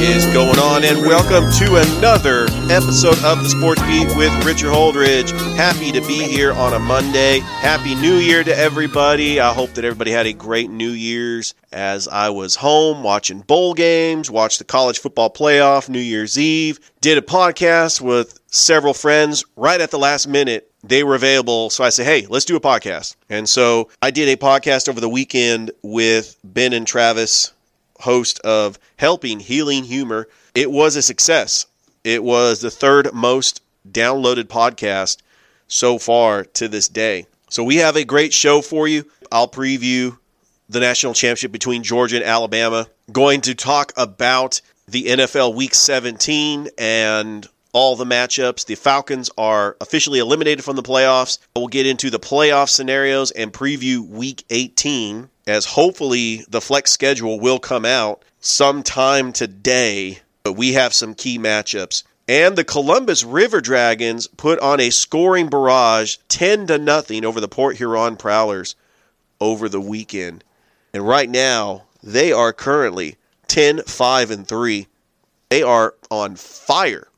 Is going on? And welcome to another episode of the Sports Beat with Richard Holdridge. Happy to be here on a Monday. Happy New Year to everybody. I hope that everybody had a great New Year's as I was home watching bowl games, watched the college football playoff New Year's Eve, did a podcast with several friends right at the last minute. They were available, so I said, hey, let's do a podcast. And so I did a podcast over the weekend with Ben and Travis host of Helping Healing Humor. It was a success. It was the third most downloaded podcast so far to this day. So we have a great show for you. I'll preview the national championship between Georgia and Alabama. Going to talk about the NFL Week 17 and all the matchups. The Falcons are officially eliminated from the playoffs. We'll get into the playoff scenarios and preview Week 18 as hopefully the flex schedule will come out sometime today. But we have some key matchups. And the Columbus River Dragons put on a scoring barrage 10 to nothing over the Port Huron Prowlers over the weekend. And right now, they are currently 10 5 and 3. They are on fire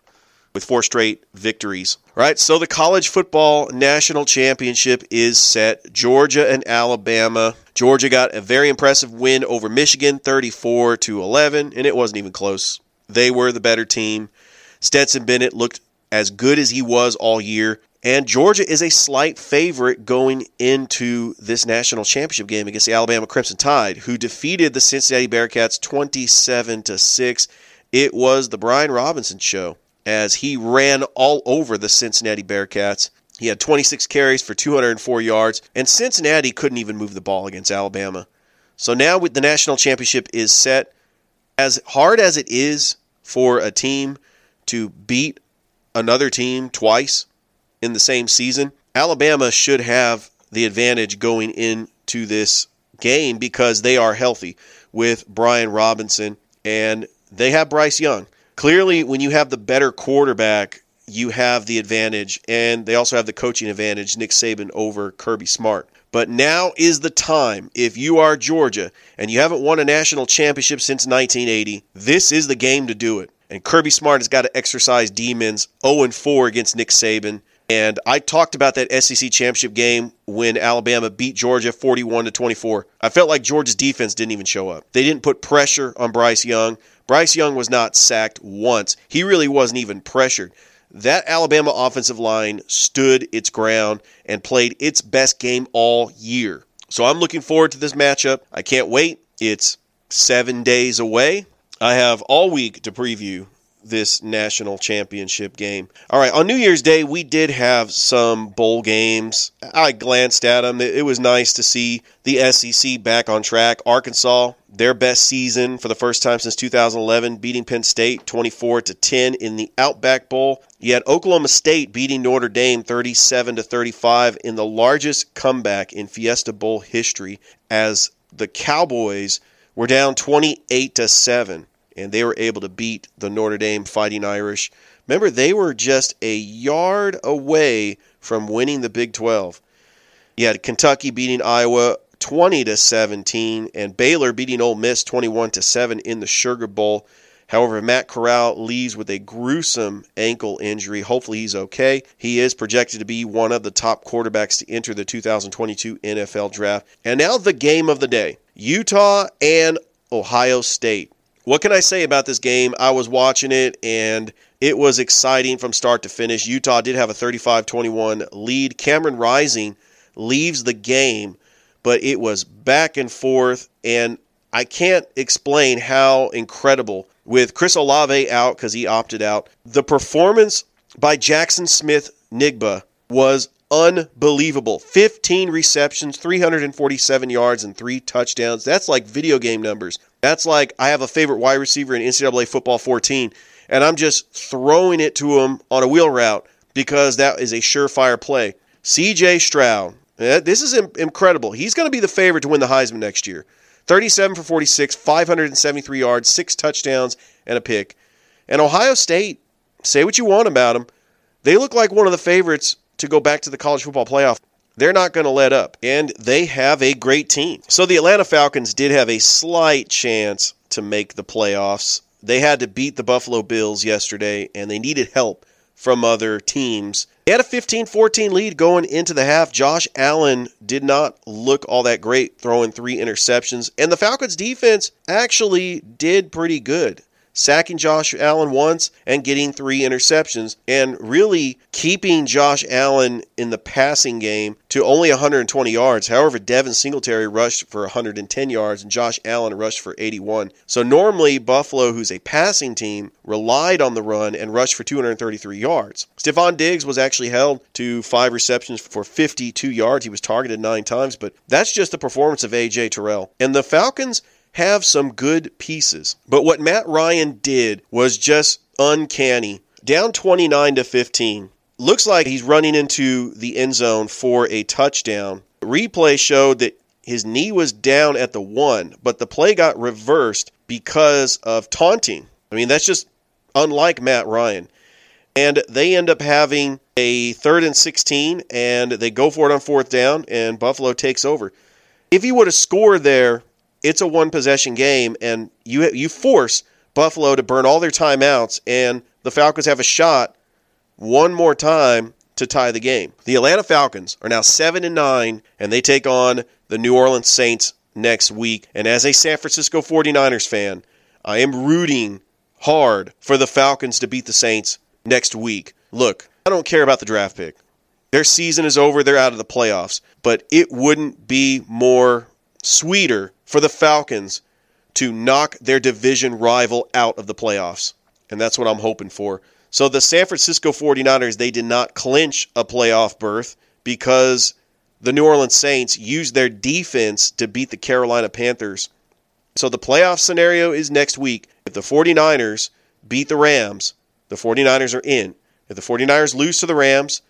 with four straight victories. Right? So the college football national championship is set. Georgia and Alabama. Georgia got a very impressive win over Michigan 34 to 11 and it wasn't even close. They were the better team. Stetson Bennett looked as good as he was all year. And Georgia is a slight favorite going into this national championship game against the Alabama Crimson Tide, who defeated the Cincinnati Bearcats 27 to 6. It was the Brian Robinson show as he ran all over the Cincinnati Bearcats. He had 26 carries for 204 yards, and Cincinnati couldn't even move the ball against Alabama. So now with the national championship is set, as hard as it is for a team to beat another team twice in the same season, Alabama should have the advantage going into this game because they are healthy with Brian Robinson and they have Bryce Young. Clearly, when you have the better quarterback, you have the advantage, and they also have the coaching advantage, Nick Saban over Kirby Smart. But now is the time, if you are Georgia and you haven't won a national championship since 1980, this is the game to do it. And Kirby Smart has got to exercise demons 0 4 against Nick Saban. And I talked about that SEC championship game when Alabama beat Georgia 41 to 24. I felt like Georgia's defense didn't even show up. They didn't put pressure on Bryce Young. Bryce Young was not sacked once. He really wasn't even pressured. That Alabama offensive line stood its ground and played its best game all year. So I'm looking forward to this matchup. I can't wait. It's seven days away. I have all week to preview this national championship game. All right, on New Year's Day, we did have some bowl games. I glanced at them. It was nice to see the SEC back on track. Arkansas, their best season for the first time since 2011, beating Penn State 24 to 10 in the Outback Bowl. You had Oklahoma State beating Notre Dame 37 to 35 in the largest comeback in Fiesta Bowl history as the Cowboys were down 28 to 7 and they were able to beat the Notre Dame Fighting Irish. Remember, they were just a yard away from winning the Big 12. You had Kentucky beating Iowa 20 to 17, and Baylor beating Ole Miss 21 to 7 in the Sugar Bowl. However, Matt Corral leaves with a gruesome ankle injury. Hopefully, he's okay. He is projected to be one of the top quarterbacks to enter the 2022 NFL draft. And now, the game of the day Utah and Ohio State. What can I say about this game? I was watching it and it was exciting from start to finish. Utah did have a 35 21 lead. Cameron Rising leaves the game, but it was back and forth. And I can't explain how incredible, with Chris Olave out because he opted out, the performance by Jackson Smith Nigba was unbelievable. 15 receptions, 347 yards, and three touchdowns. That's like video game numbers. That's like I have a favorite wide receiver in NCAA football 14, and I'm just throwing it to him on a wheel route because that is a surefire play. CJ Stroud, eh, this is incredible. He's going to be the favorite to win the Heisman next year. 37 for 46, 573 yards, six touchdowns, and a pick. And Ohio State, say what you want about them, they look like one of the favorites to go back to the college football playoff. They're not going to let up, and they have a great team. So the Atlanta Falcons did have a slight chance to make the playoffs. They had to beat the Buffalo Bills yesterday, and they needed help from other teams. They had a 15 14 lead going into the half. Josh Allen did not look all that great, throwing three interceptions, and the Falcons' defense actually did pretty good sacking Josh Allen once and getting three interceptions, and really keeping Josh Allen in the passing game to only 120 yards. However, Devin Singletary rushed for 110 yards and Josh Allen rushed for 81. So normally, Buffalo, who's a passing team, relied on the run and rushed for 233 yards. Stefon Diggs was actually held to five receptions for 52 yards. He was targeted nine times, but that's just the performance of A.J. Terrell. And the Falcons have some good pieces. But what Matt Ryan did was just uncanny. Down 29 to 15. Looks like he's running into the end zone for a touchdown. Replay showed that his knee was down at the one, but the play got reversed because of taunting. I mean, that's just unlike Matt Ryan. And they end up having a third and 16, and they go for it on fourth down, and Buffalo takes over. If he would have scored there, it's a one possession game, and you you force Buffalo to burn all their timeouts, and the Falcons have a shot one more time to tie the game. The Atlanta Falcons are now seven and nine, and they take on the New Orleans Saints next week. And as a San Francisco 49ers fan, I am rooting hard for the Falcons to beat the Saints next week. Look, I don't care about the draft pick. Their season is over, they're out of the playoffs, but it wouldn't be more sweeter for the Falcons to knock their division rival out of the playoffs. And that's what I'm hoping for. So the San Francisco 49ers, they did not clinch a playoff berth because the New Orleans Saints used their defense to beat the Carolina Panthers. So the playoff scenario is next week. If the 49ers beat the Rams, the 49ers are in. If the 49ers lose to the Rams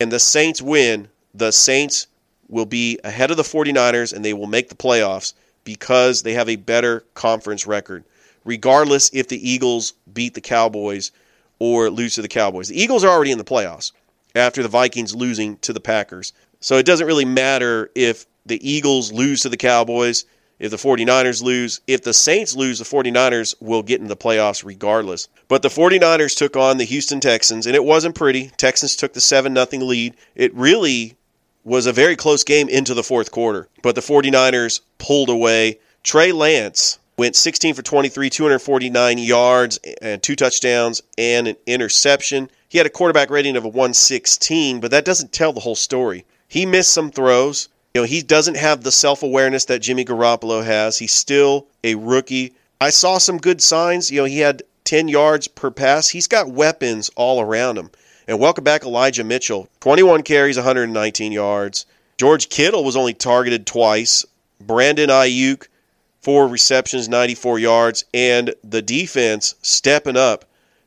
and the Saints win, the Saints will be ahead of the 49ers and they will make the playoffs because they have a better conference record, regardless if the Eagles beat the Cowboys or lose to the Cowboys. The Eagles are already in the playoffs after the Vikings losing to the Packers. So it doesn't really matter if the Eagles lose to the Cowboys, if the 49ers lose. If the Saints lose, the 49ers will get in the playoffs regardless. But the 49ers took on the Houston Texans, and it wasn't pretty. Texans took the 7 0 lead. It really was a very close game into the fourth quarter, but the 49ers pulled away. Trey Lance went 16 for 23, 249 yards and two touchdowns and an interception. He had a quarterback rating of a 116, but that doesn't tell the whole story. He missed some throws. You know, he doesn't have the self-awareness that Jimmy Garoppolo has. He's still a rookie. I saw some good signs. You know, he had 10 yards per pass. He's got weapons all around him. And welcome back Elijah Mitchell. 21 carries, 119 yards. George Kittle was only targeted twice. Brandon Aiyuk, four receptions, 94 yards. And the defense stepping up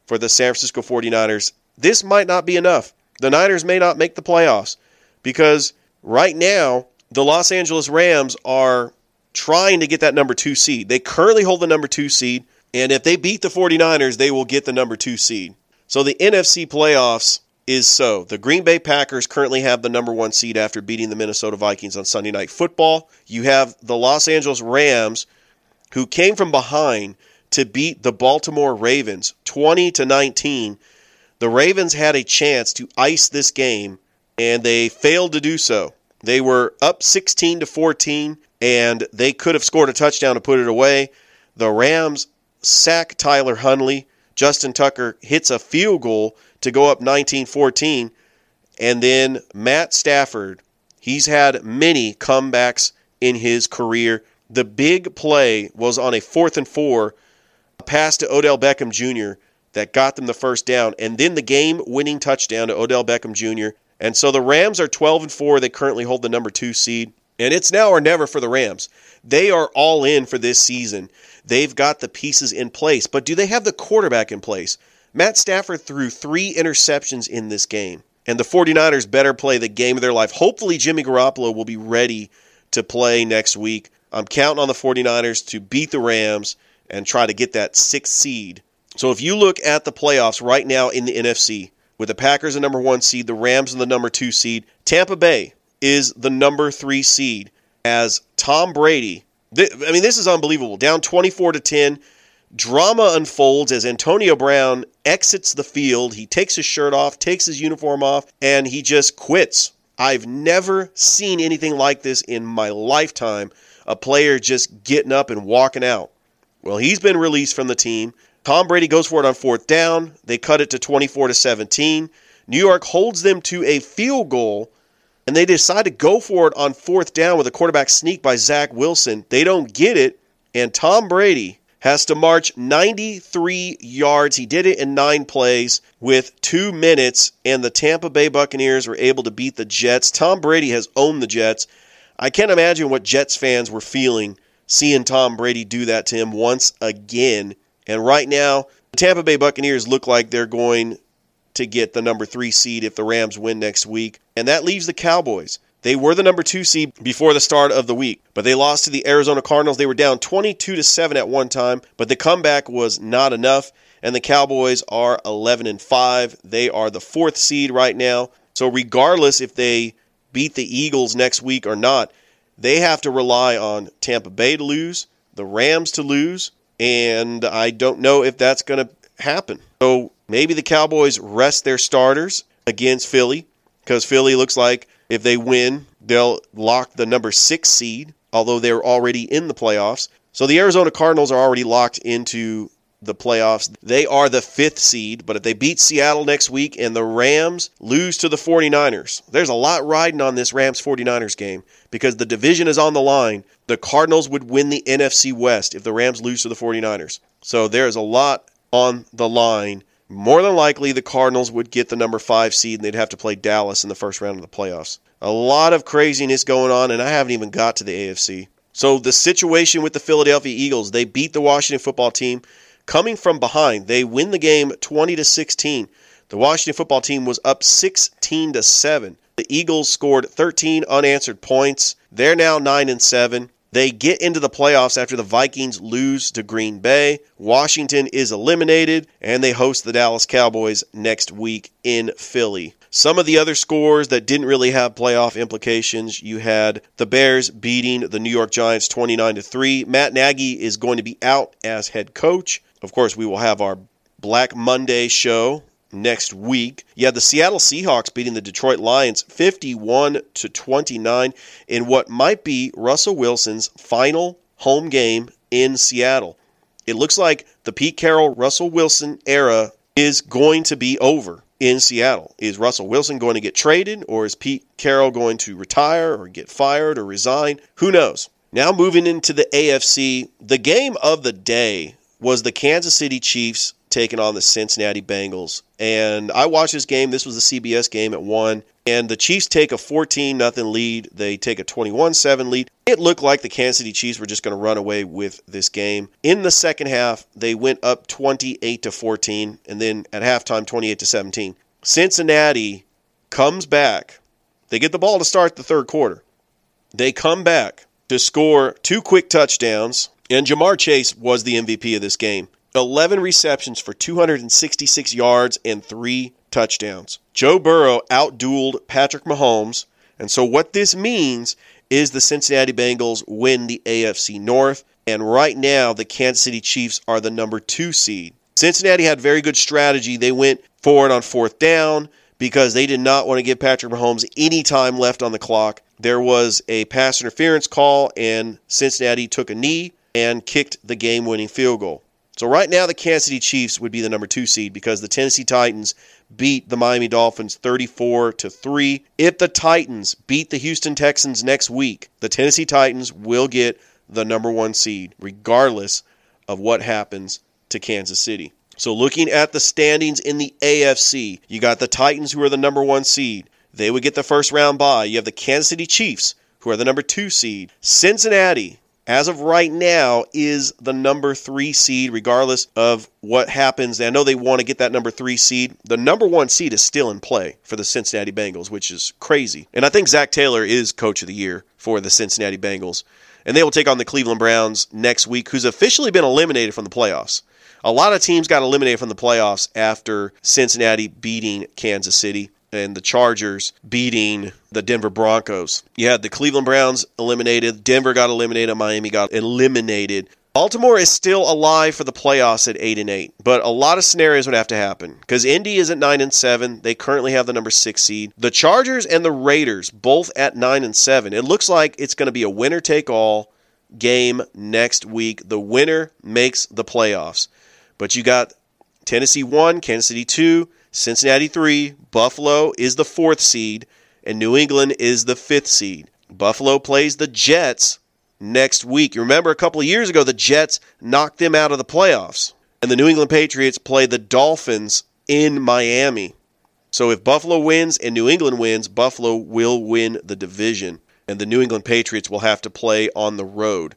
for the San Francisco 49ers. This might not be enough. The Niners may not make the playoffs because right now, the Los Angeles Rams are trying to get that number two seed. They currently hold the number two seed. And if they beat the 49ers, they will get the number two seed. So the NFC playoffs is so. The Green Bay Packers currently have the number one seed after beating the Minnesota Vikings on Sunday Night Football. You have the Los Angeles Rams, who came from behind to beat the Baltimore Ravens 20 to 19. The Ravens had a chance to ice this game, and they failed to do so. They were up 16 to 14, and they could have scored a touchdown to put it away. The Rams sack Tyler Huntley Justin Tucker hits a field goal to go up 19 14. And then Matt Stafford, he's had many comebacks in his career. The big play was on a fourth and four, pass to Odell Beckham Jr. that got them the first down. And then the game winning touchdown to Odell Beckham Jr. And so the Rams are 12 and 4. They currently hold the number 2 seed. And it's now or never for the Rams. They are all in for this season. They've got the pieces in place, but do they have the quarterback in place? Matt Stafford threw 3 interceptions in this game. And the 49ers better play the game of their life. Hopefully Jimmy Garoppolo will be ready to play next week. I'm counting on the 49ers to beat the Rams and try to get that 6th seed. So if you look at the playoffs right now in the NFC, with the Packers the number one seed, the Rams in the number two seed. Tampa Bay is the number three seed as Tom Brady. Th- I mean, this is unbelievable. Down 24 to 10. Drama unfolds as Antonio Brown exits the field. He takes his shirt off, takes his uniform off, and he just quits. I've never seen anything like this in my lifetime. A player just getting up and walking out. Well, he's been released from the team. Tom Brady goes for it on fourth down. They cut it to 24 to 17. New York holds them to a field goal, and they decide to go for it on fourth down with a quarterback sneak by Zach Wilson. They don't get it, and Tom Brady has to march 93 yards. He did it in nine plays with two minutes, and the Tampa Bay Buccaneers were able to beat the Jets. Tom Brady has owned the Jets. I can't imagine what Jets fans were feeling seeing Tom Brady do that to him once again. And right now, the Tampa Bay Buccaneers look like they're going to get the number three seed if the Rams win next week. And that leaves the Cowboys. They were the number two seed before the start of the week, but they lost to the Arizona Cardinals. They were down 22 to 7 at one time, but the comeback was not enough. And the Cowboys are 11 and 5. They are the fourth seed right now. So, regardless if they beat the Eagles next week or not, they have to rely on Tampa Bay to lose, the Rams to lose, and I don't know if that's going to happen. So maybe the Cowboys rest their starters against Philly because Philly looks like if they win, they'll lock the number six seed, although they're already in the playoffs. So the Arizona Cardinals are already locked into the playoffs. They are the fifth seed, but if they beat Seattle next week and the Rams lose to the 49ers, there's a lot riding on this Rams 49ers game because the division is on the line. The Cardinals would win the NFC West if the Rams lose to the 49ers. So there's a lot on the line. More than likely, the Cardinals would get the number five seed and they'd have to play Dallas in the first round of the playoffs. A lot of craziness going on, and I haven't even got to the AFC. So the situation with the Philadelphia Eagles, they beat the Washington football team coming from behind. They win the game 20 to 16. The Washington football team was up 16 to 7. The Eagles scored 13 unanswered points. They're now 9 and 7. They get into the playoffs after the Vikings lose to Green Bay. Washington is eliminated, and they host the Dallas Cowboys next week in Philly. Some of the other scores that didn't really have playoff implications, you had the Bears beating the New York Giants 29 to 3. Matt Nagy is going to be out as head coach. Of course, we will have our Black Monday show next week. You had the Seattle Seahawks beating the Detroit Lions 51 to 29 in what might be Russell Wilson's final home game in Seattle. It looks like the Pete Carroll Russell Wilson era is going to be over in Seattle. Is Russell Wilson going to get traded or is Pete Carroll going to retire or get fired or resign? Who knows? Now moving into the AFC, the game of the day was the Kansas City Chiefs taking on the Cincinnati Bengals. And I watched this game. This was the CBS game at 1. And the Chiefs take a 14 nothing lead. They take a 21 7 lead. It looked like the Kansas City Chiefs were just going to run away with this game. In the second half, they went up 28 to 14. And then at halftime, 28 to 17. Cincinnati comes back. They get the ball to start the third quarter. They come back to score two quick touchdowns and Ja'Marr Chase was the MVP of this game. 11 receptions for 266 yards and three touchdowns. Joe Burrow outdueled Patrick Mahomes. And so, what this means is the Cincinnati Bengals win the AFC North. And right now, the Kansas City Chiefs are the number two seed. Cincinnati had very good strategy. They went for it on fourth down because they did not want to give Patrick Mahomes any time left on the clock. There was a pass interference call, and Cincinnati took a knee and kicked the game winning field goal. So right now the Kansas City Chiefs would be the number 2 seed because the Tennessee Titans beat the Miami Dolphins 34 to 3. If the Titans beat the Houston Texans next week, the Tennessee Titans will get the number 1 seed regardless of what happens to Kansas City. So looking at the standings in the AFC, you got the Titans who are the number 1 seed. They would get the first round bye. You have the Kansas City Chiefs, who are the number two seed. Cincinnati, as of right now, is the number three seed, regardless of what happens. I know they want to get that number three seed. The number one seed is still in play for the Cincinnati Bengals, which is crazy. And I think Zac Taylor is coach of the year for the Cincinnati Bengals. And they will take on the Cleveland Browns next week, who's officially been eliminated from the playoffs. A lot of teams got eliminated from the playoffs after Cincinnati beating Kansas City and the Chargers beating the Denver Broncos. You had the Cleveland Browns eliminated, Denver got eliminated, Miami got eliminated. Baltimore is still alive for the playoffs at 8 and 8, but a lot of scenarios would have to happen cuz Indy is at 9 and 7. They currently have the number 6 seed. The Chargers and the Raiders both at 9 and 7. It looks like it's going to be a winner take all game next week. The winner makes the playoffs. But you got Tennessee 1, Kansas City 2, Cincinnati 3, Buffalo is the 4th seed, and New England is the 5th seed. Buffalo plays the Jets next week. You remember a couple of years ago, the Jets knocked them out of the playoffs, and the New England Patriots play the Dolphins in Miami. So if Buffalo wins and New England wins, Buffalo will win the division, and the New England Patriots will have to play on the road.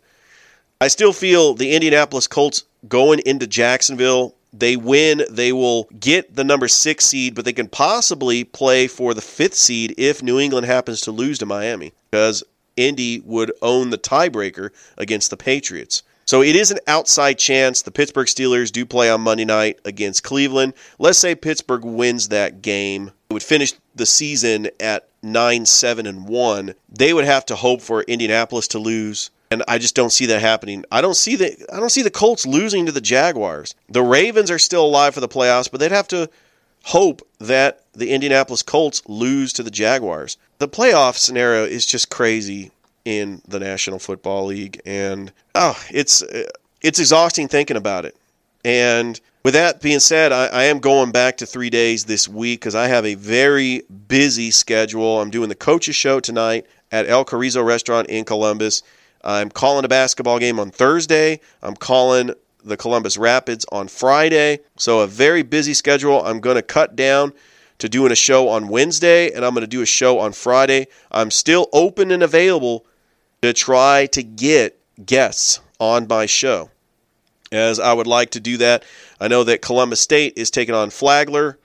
I still feel the Indianapolis Colts going into Jacksonville. They win, they will get the number six seed, but they can possibly play for the fifth seed if New England happens to lose to Miami, because Indy would own the tiebreaker against the Patriots. So it is an outside chance. The Pittsburgh Steelers do play on Monday night against Cleveland. Let's say Pittsburgh wins that game. It would finish the season at 9 7 and 1. They would have to hope for Indianapolis to lose and I just don't see that happening. I don't see the I don't see the Colts losing to the Jaguars. The Ravens are still alive for the playoffs, but they'd have to hope that the Indianapolis Colts lose to the Jaguars. The playoff scenario is just crazy in the National Football League and oh, it's it's exhausting thinking about it. And with that being said, I, I am going back to three days this week because I have a very busy schedule. I'm doing the coaches show tonight at El Carrizo Restaurant in Columbus. I'm calling a basketball game on Thursday. I'm calling the Columbus Rapids on Friday. So a very busy schedule. I'm going to cut down to doing a show on Wednesday and I'm going to do a show on Friday. I'm still open and available to try to get guests on my show. As I would like to do that, I know that Columbus State is taking on Flagler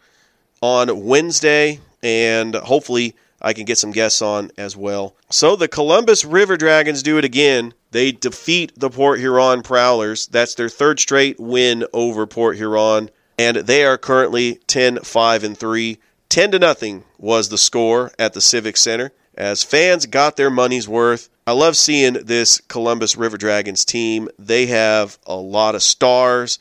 on Wednesday and hopefully I can get some guests on as well. So the Columbus River Dragons do it again. They defeat the Port Huron Prowlers. That's their third straight win over Port Huron, and they are currently 10 5 and 3. 10 to nothing was the score at the Civic Center as fans got their money's worth. I love seeing this Columbus River Dragons team. They have a lot of stars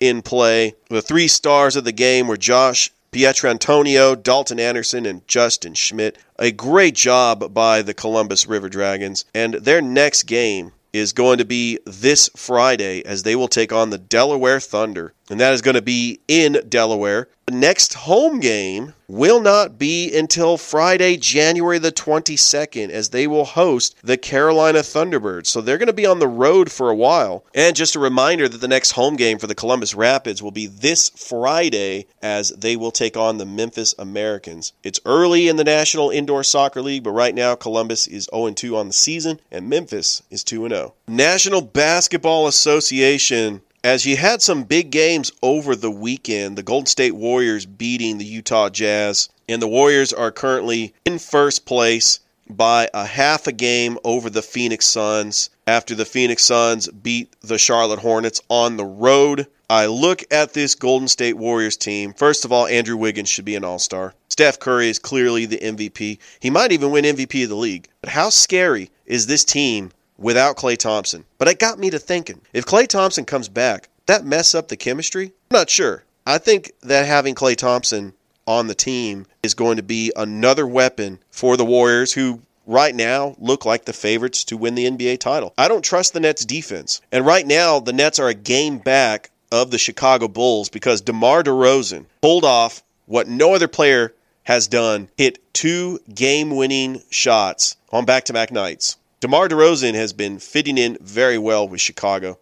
in play. The three stars of the game were Josh Pietrantonio, Dalton Anderson, and Justin Schmidt. A great job by the Columbus River Dragons. And their next game is going to be this Friday as they will take on the Delaware Thunder. And that is going to be in Delaware. The next home game will not be until Friday, January the 22nd, as they will host the Carolina Thunderbirds. So they're going to be on the road for a while. And just a reminder that the next home game for the Columbus Rapids will be this Friday, as they will take on the Memphis Americans. It's early in the National Indoor Soccer League, but right now Columbus is 0 2 on the season, and Memphis is 2 0. National Basketball Association as you had some big games over the weekend, the Golden State Warriors beating the Utah Jazz, and the Warriors are currently in first place by a half a game over the Phoenix Suns after the Phoenix Suns beat the Charlotte Hornets on the road. I look at this Golden State Warriors team. First of all, Andrew Wiggins should be an all star. Steph Curry is clearly the MVP. He might even win MVP of the league. But how scary is this team without Klay Thompson. But it got me to thinking if Klay Thompson comes back, that mess up the chemistry? I'm not sure. I think that having Klay Thompson on the team is going to be another weapon for the Warriors who right now look like the favorites to win the NBA title. I don't trust the Nets defense. And right now the Nets are a game back of the Chicago Bulls because DeMar DeRozan pulled off what no other player has done, hit two game-winning shots on back-to-back nights. DeMar DeRozan has been fitting in very well with Chicago.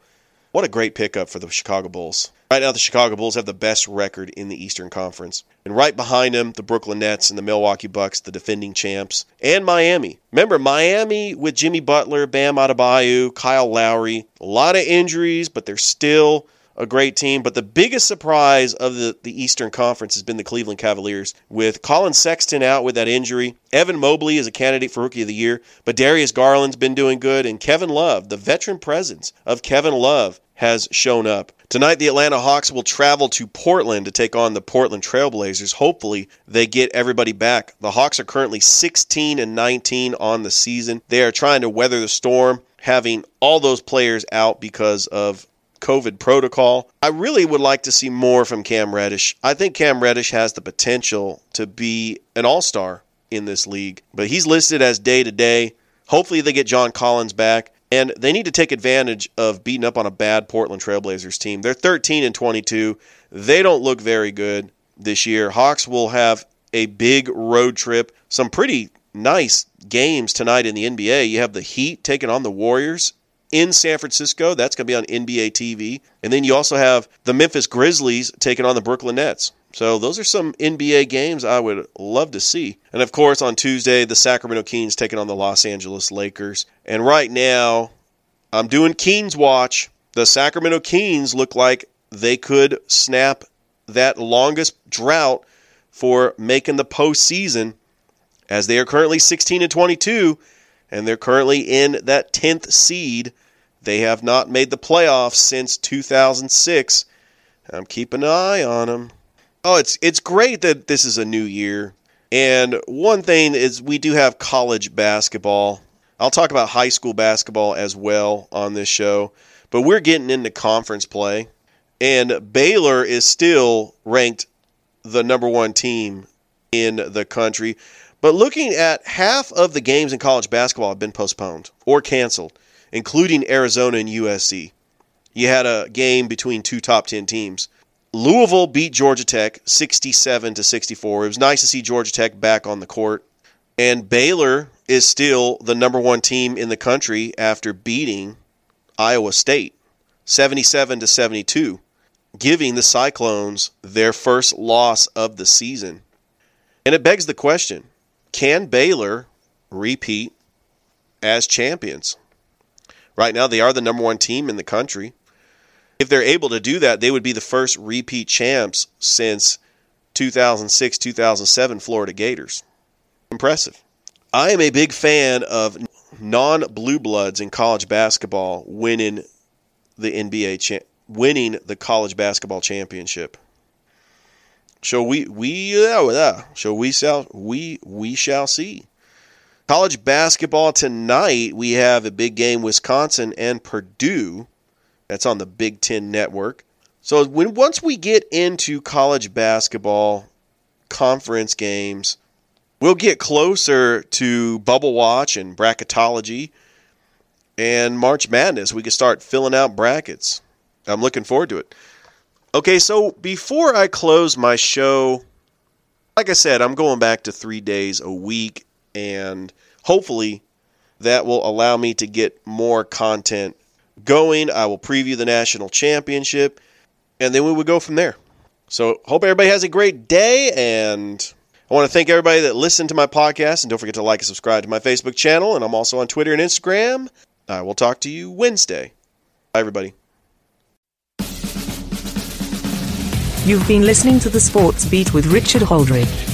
What a great pickup for the Chicago Bulls. Right now, the Chicago Bulls have the best record in the Eastern Conference. And right behind them, the Brooklyn Nets and the Milwaukee Bucks, the defending champs, and Miami. Remember, Miami with Jimmy Butler, Bam Adebayo, Kyle Lowry, a lot of injuries, but they're still a great team. But the biggest surprise of the, the Eastern Conference has been the Cleveland Cavaliers, with Collin Sexton out with that injury. Evan Mobley is a candidate for Rookie of the Year, but Darius Garland's been doing good, and Kevin Love, the veteran presence of Kevin Love, has shown up. Tonight, the Atlanta Hawks will travel to Portland to take on the Portland Trailblazers. Hopefully, they get everybody back. The Hawks are currently 16 and 19 on the season. They are trying to weather the storm, having all those players out because of COVID protocol. I really would like to see more from Cam Reddish. I think Cam Reddish has the potential to be an all star in this league, but he's listed as day to day. Hopefully, they get John Collins back. And they need to take advantage of beating up on a bad Portland Trailblazers team. They're 13 and 22. They don't look very good this year. Hawks will have a big road trip, some pretty nice games tonight in the NBA. You have the Heat taking on the Warriors in San Francisco. That's going to be on NBA TV. And then you also have the Memphis Grizzlies taking on the Brooklyn Nets. So those are some NBA games I would love to see. And of course, on Tuesday, the Sacramento Kings taking on the Los Angeles Lakers. And right now, I'm doing Kings watch. The Sacramento Kings look like they could snap that longest drought for making the postseason, as they are currently 16 and 22, and they're currently in that 10th seed. They have not made the playoffs since 2006. I'm keeping an eye on them. Oh, it's it's great that this is a new year. And one thing is we do have college basketball. I'll talk about high school basketball as well on this show, but we're getting into conference play. And Baylor is still ranked the number 1 team in the country. But looking at half of the games in college basketball have been postponed or canceled, including Arizona and USC. You had a game between two top 10 teams. Louisville beat Georgia Tech 67 to 64. It was nice to see Georgia Tech back on the court. And Baylor is still the number 1 team in the country after beating Iowa State 77 to 72, giving the Cyclones their first loss of the season. And it begs the question, can Baylor repeat as champions? Right now they are the number 1 team in the country if they're able to do that, they would be the first repeat champs since 2006 2007 Florida Gators. Impressive. I am a big fan of non blue bloods in college basketball winning the NBA cha- winning the college basketball championship. Shall we we shall we we we shall see. College basketball tonight we have a big game Wisconsin and Purdue that's on the Big Ten Network. So when once we get into college basketball conference games, we'll get closer to bubble watch and bracketology and March Madness. We can start filling out brackets. I'm looking forward to it. Okay, so before I close my show, like I said, I'm going back to three days a week, and hopefully that will allow me to get more content going. I will preview the national championship, and then we would go from there. So, hope everybody has a great day, and I want to thank everybody that listened to my podcast, and don't forget to like and subscribe to my Facebook channel, and I'm also on Twitter and Instagram. I will talk to you Wednesday. Bye, everybody. You've been listening to the Sports Beat with Richard Holdridge.